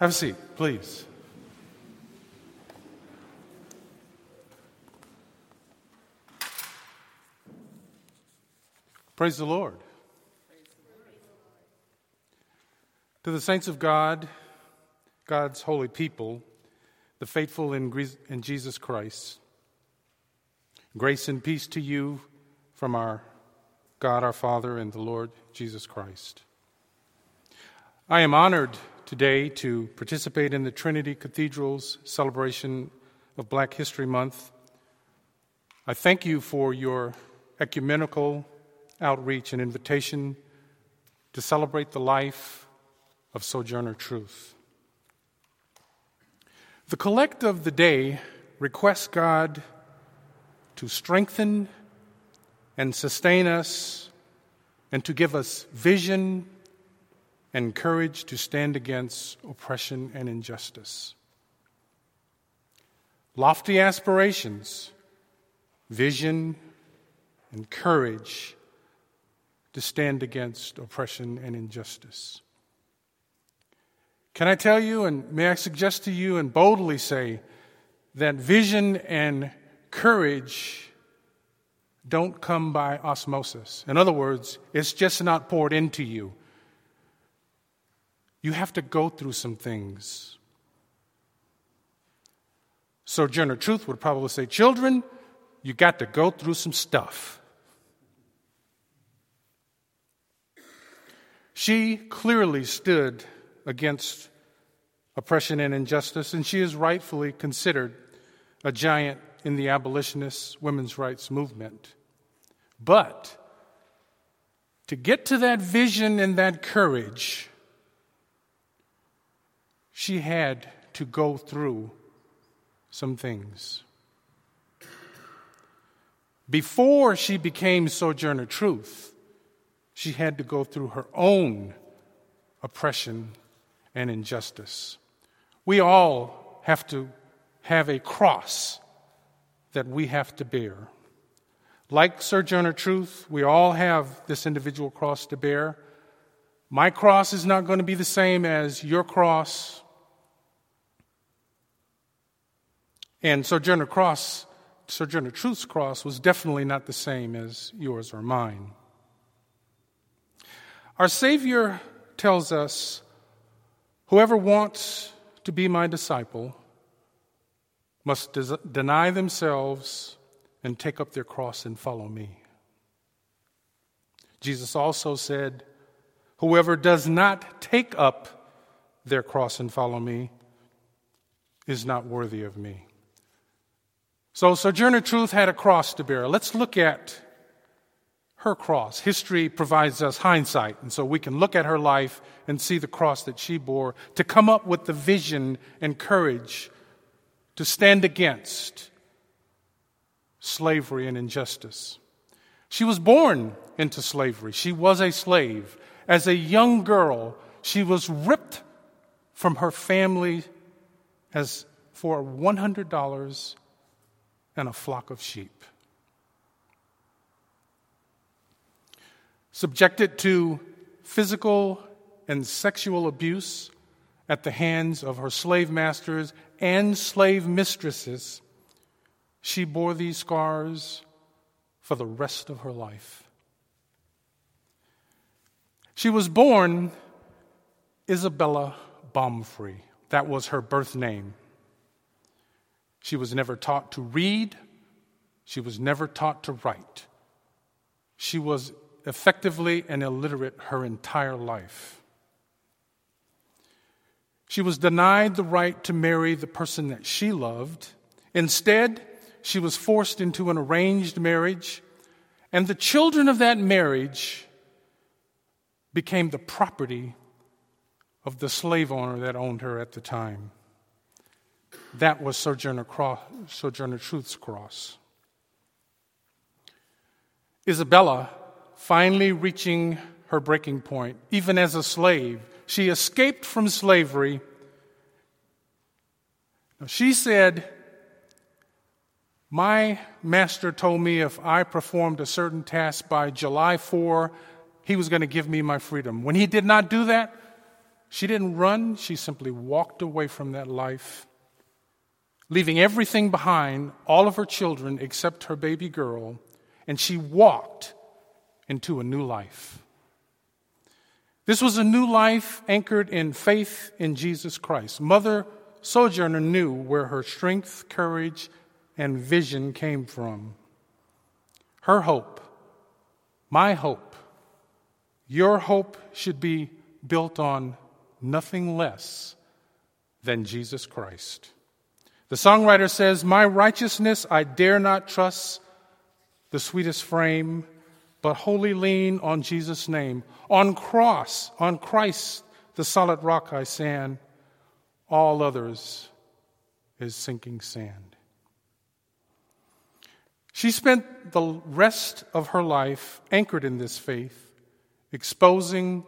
Have a seat, please. Praise the Lord. To the saints of God, God's holy people, the faithful in, Jesus Christ, grace and peace to you from our God our Father and the Lord Jesus Christ. I am honored today to participate in the Trinity Cathedral's celebration of Black History Month. I thank you for your ecumenical outreach and invitation to celebrate the life of Sojourner Truth. The collect of the day requests God to strengthen and sustain us and to give us vision and courage to stand against oppression and injustice. Lofty aspirations, vision, and courage to stand against oppression and injustice. Can I tell you, and may I suggest to you and boldly say, that vision and courage don't come by osmosis. In other words, it's just not poured into you. You have to go through some things. Sojourner Truth would probably say, Children, you got to go through some stuff. She clearly stood against oppression and injustice, and she is rightfully considered a giant in the abolitionist women's rights movement. But to get to that vision and that courage, she had to go through some things. Before she became Sojourner Truth, she had to go through her own oppression and injustice. We all have to have a cross that we have to bear. Like Sojourner Truth, we all have this individual cross to bear. My cross is not going to be the same as your cross. And Sojourner Cross, Sojourner Truth's cross was definitely not the same as yours or mine. Our Savior tells us whoever wants to be my disciple must des- deny themselves and take up their cross and follow me. Jesus also said, Whoever does not take up their cross and follow me is not worthy of me. So, Sojourner Truth had a cross to bear. Let's look at her cross. History provides us hindsight, and so we can look at her life and see the cross that she bore to come up with the vision and courage to stand against slavery and injustice. She was born into slavery. She was a slave. As a young girl, she was ripped from her family as for $100 and a flock of sheep. subjected to physical and sexual abuse at the hands of her slave masters and slave mistresses, she bore these scars for the rest of her life. She was born Isabella Baumfree. That was her birth name. She was never taught to read. She was never taught to write. She was effectively an illiterate her entire life. She was denied the right to marry the person that she loved. Instead, she was forced into an arranged marriage, and the children of that marriage became the property of the slave owner that owned her at the time. That was Sojourner, Cross, Sojourner Truth's cross. Isabella finally reaching her breaking point, even as a slave. She escaped from slavery. She said, My master told me if I performed a certain task by July 4, he was going to give me my freedom. When he did not do that, She didn't run, she simply walked away from that life, leaving everything behind, all of her children except her baby girl, and she walked into a new life. This was a new life anchored in faith in Jesus Christ. Mother Sojourner knew where her strength, courage, and vision came from. Her hope, my hope, your hope should be built on nothing less than Jesus Christ. The songwriter says, My righteousness I dare not trust the sweetest frame, but wholly lean on Jesus' name. On cross, on Christ, the solid rock I stand all others is sinking sand. She spent the rest of her life anchored in this faith, exposing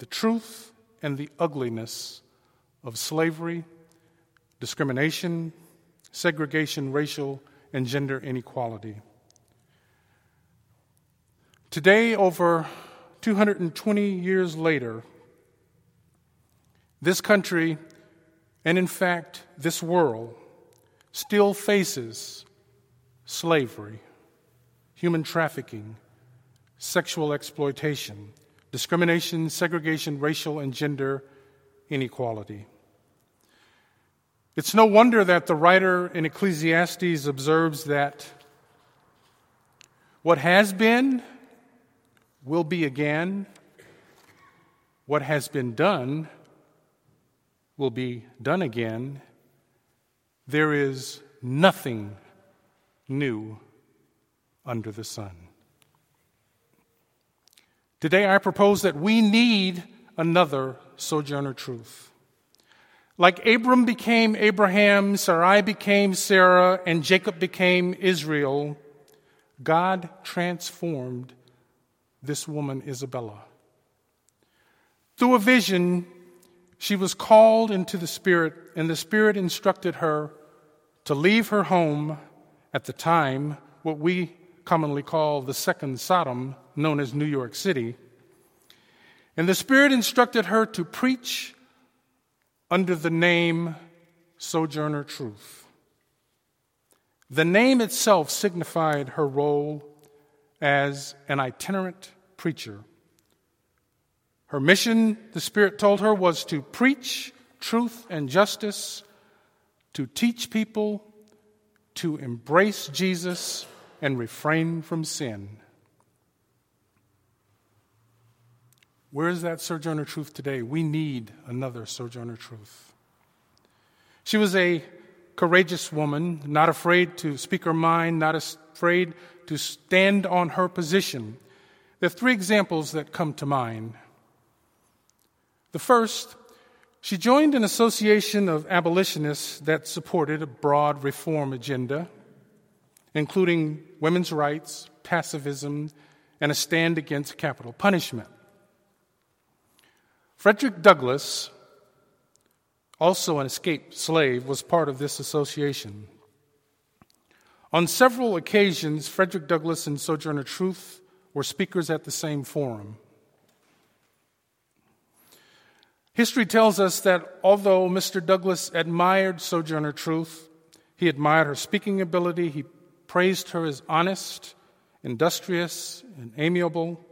the truth and the ugliness of slavery, discrimination, segregation, racial, and gender inequality. Today, over 220 years later, this country and in fact, this world still faces slavery, human trafficking, sexual exploitation, discrimination, segregation, racial and gender inequality. It's no wonder that the writer in Ecclesiastes observes that what has been will be again, what has been done will be done again, there is nothing new under the sun. Today, I propose that we need another sojourner truth. Like Abram became Abraham, Sarai became Sarah, and Jacob became Israel, God transformed this woman, Isabella. Through a vision, she was called into the Spirit, and the Spirit instructed her to leave her home at the time, what we commonly call the second Sodom, known as New York City. And the Spirit instructed her to preach under the name Sojourner Truth. The name itself signified her role as an itinerant preacher her mission, the Spirit told her, was to preach truth and justice, to teach people to embrace Jesus and refrain from sin. Where is that sojourner truth today? We need another sojourner truth. She was a courageous woman, not afraid to speak her mind, not afraid to stand on her position. There are three examples that come to mind. The first, she joined an association of abolitionists that supported a broad reform agenda, including women's rights, pacifism, and a stand against capital punishment. Frederick Douglass, also an escaped slave, was part of this association. On several occasions, Frederick Douglass and Sojourner Truth were speakers at the same forum. History tells us that although Mr. Douglass admired Sojourner Truth, he admired her speaking ability, he praised her as honest, industrious, and amiable.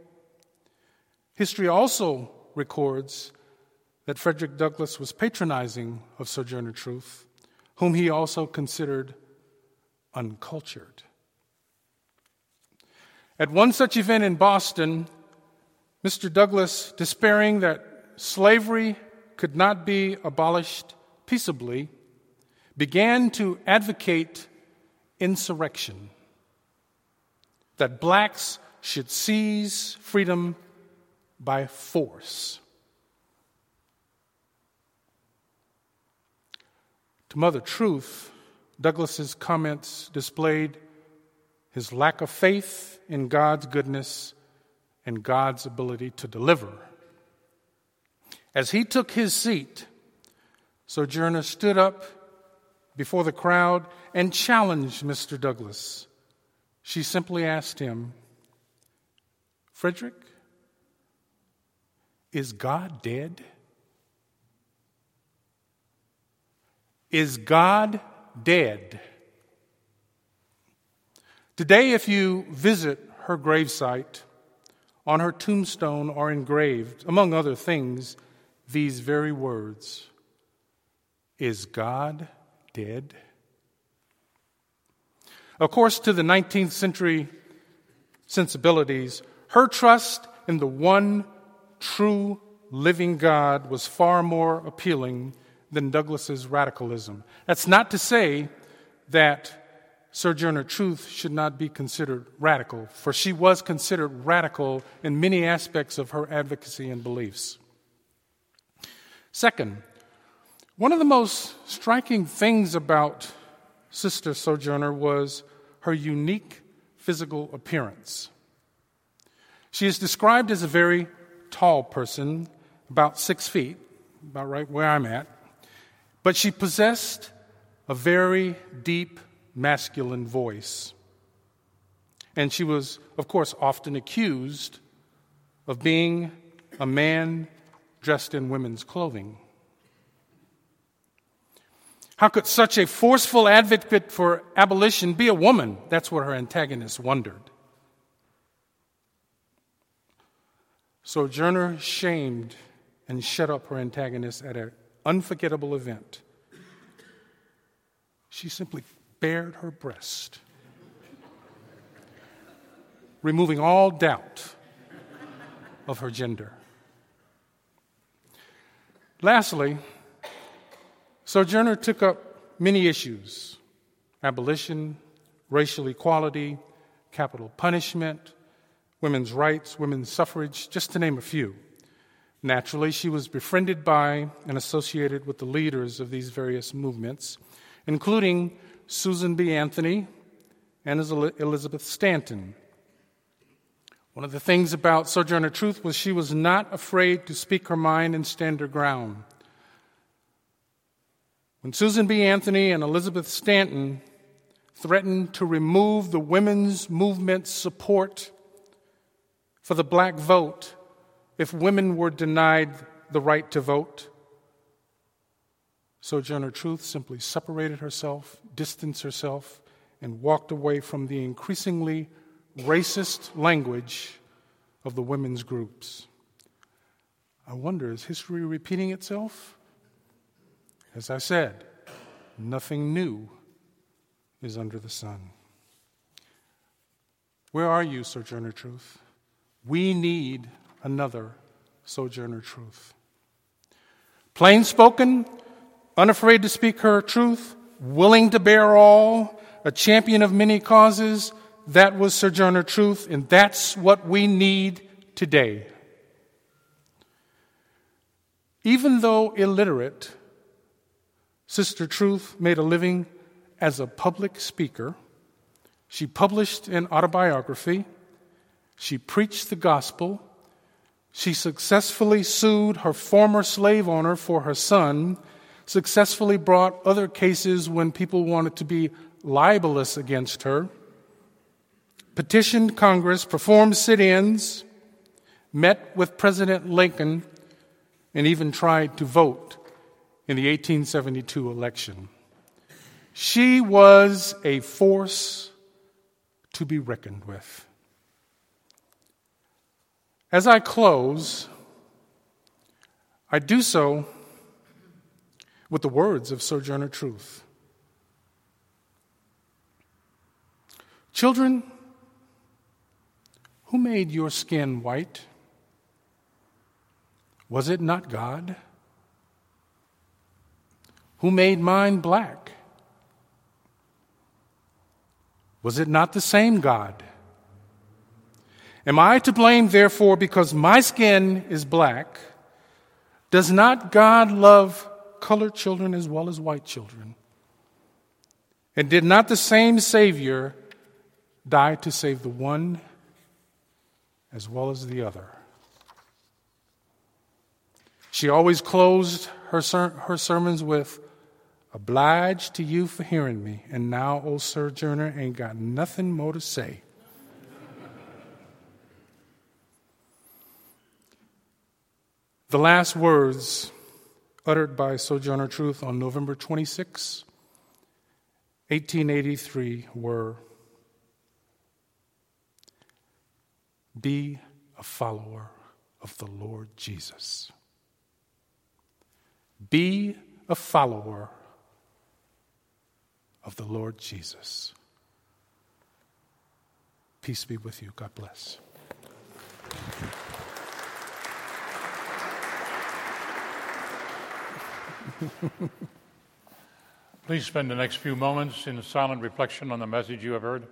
History also records that Frederick Douglass was patronizing of Sojourner Truth, whom he also considered uncultured. At one such event in Boston, Mr. Douglass, despairing that slavery could not be abolished peaceably, began to advocate insurrection, that blacks should seize freedom by force. To Mother Truth, Douglass's comments displayed his lack of faith in God's goodness and God's ability to deliver. As he took his seat, Sojourner stood up before the crowd and challenged Mr. Douglass. She simply asked him, Frederick, is God dead? Is God dead? Today, if you visit her gravesite, on her tombstone are engraved, among other things, these very words Is God dead? Of course, to the 19th century sensibilities, her trust in the one true living God was far more appealing than Douglass's radicalism. That's not to say that Sojourner Truth should not be considered radical, for she was considered radical in many aspects of her advocacy and beliefs. Second, one of the most striking things about Sister Sojourner was her unique physical appearance. She is described as a very tall person, about six feet, about right where I'm at, but she possessed a very deep masculine voice. And she was, of course, often accused of being a man dressed in women's clothing. How could such a forceful advocate for abolition be a woman? That's what her antagonist wondered. Sojourner shamed and shut up her antagonist at an unforgettable event. She simply bared her breast, removing all doubt of her gender. Lastly, Sojourner took up many issues abolition, racial equality, capital punishment, women's rights, women's suffrage, just to name a few. Naturally, she was befriended by and associated with the leaders of these various movements, including Susan B. Anthony and Elizabeth Stanton. One of the things about Sojourner Truth was she was not afraid to speak her mind and stand her ground. When Susan B. Anthony and Elizabeth Stanton threatened to remove the women's movement's support for the black vote if women were denied the right to vote, Sojourner Truth simply separated herself, distanced herself, and walked away from the increasingly racist language of the women's groups. I wonder, is history repeating itself? As I said, nothing new is under the sun. Where are you, Sojourner Truth? We need another Sojourner Truth. Plain spoken, unafraid to speak her truth, willing to bear all, a champion of many causes. That was Sojourner Truth, and that's what we need today. Even though illiterate, Sister Truth made a living as a public speaker. She published an autobiography. She preached the gospel. She successfully sued her former slave owner for her son successfully brought other cases when people wanted to be libelous against her, petitioned Congress, performed sit ins, met with President Lincoln, and even tried to vote in the 1872 election. She was a force to be reckoned with. As I close, I do so with the words of Sojourner Truth. Children, who made your skin white? Was it not God? Who made mine black? Was it not the same God? Am I to blame, therefore, because my skin is black? Does not God love colored children as well as white children. And did not the same Savior die to save the one as well as the other? She always closed her, ser- her sermons with, Obliged to you for hearing me, and now, old sojourner, ain't got nothing more to say. The last words uttered by Sojourner Truth on November 26, 1883 were Be a follower of the Lord Jesus. Be a follower of the Lord Jesus. Peace be with you. God bless. Please spend the next few moments in silent reflection on the message you have heard.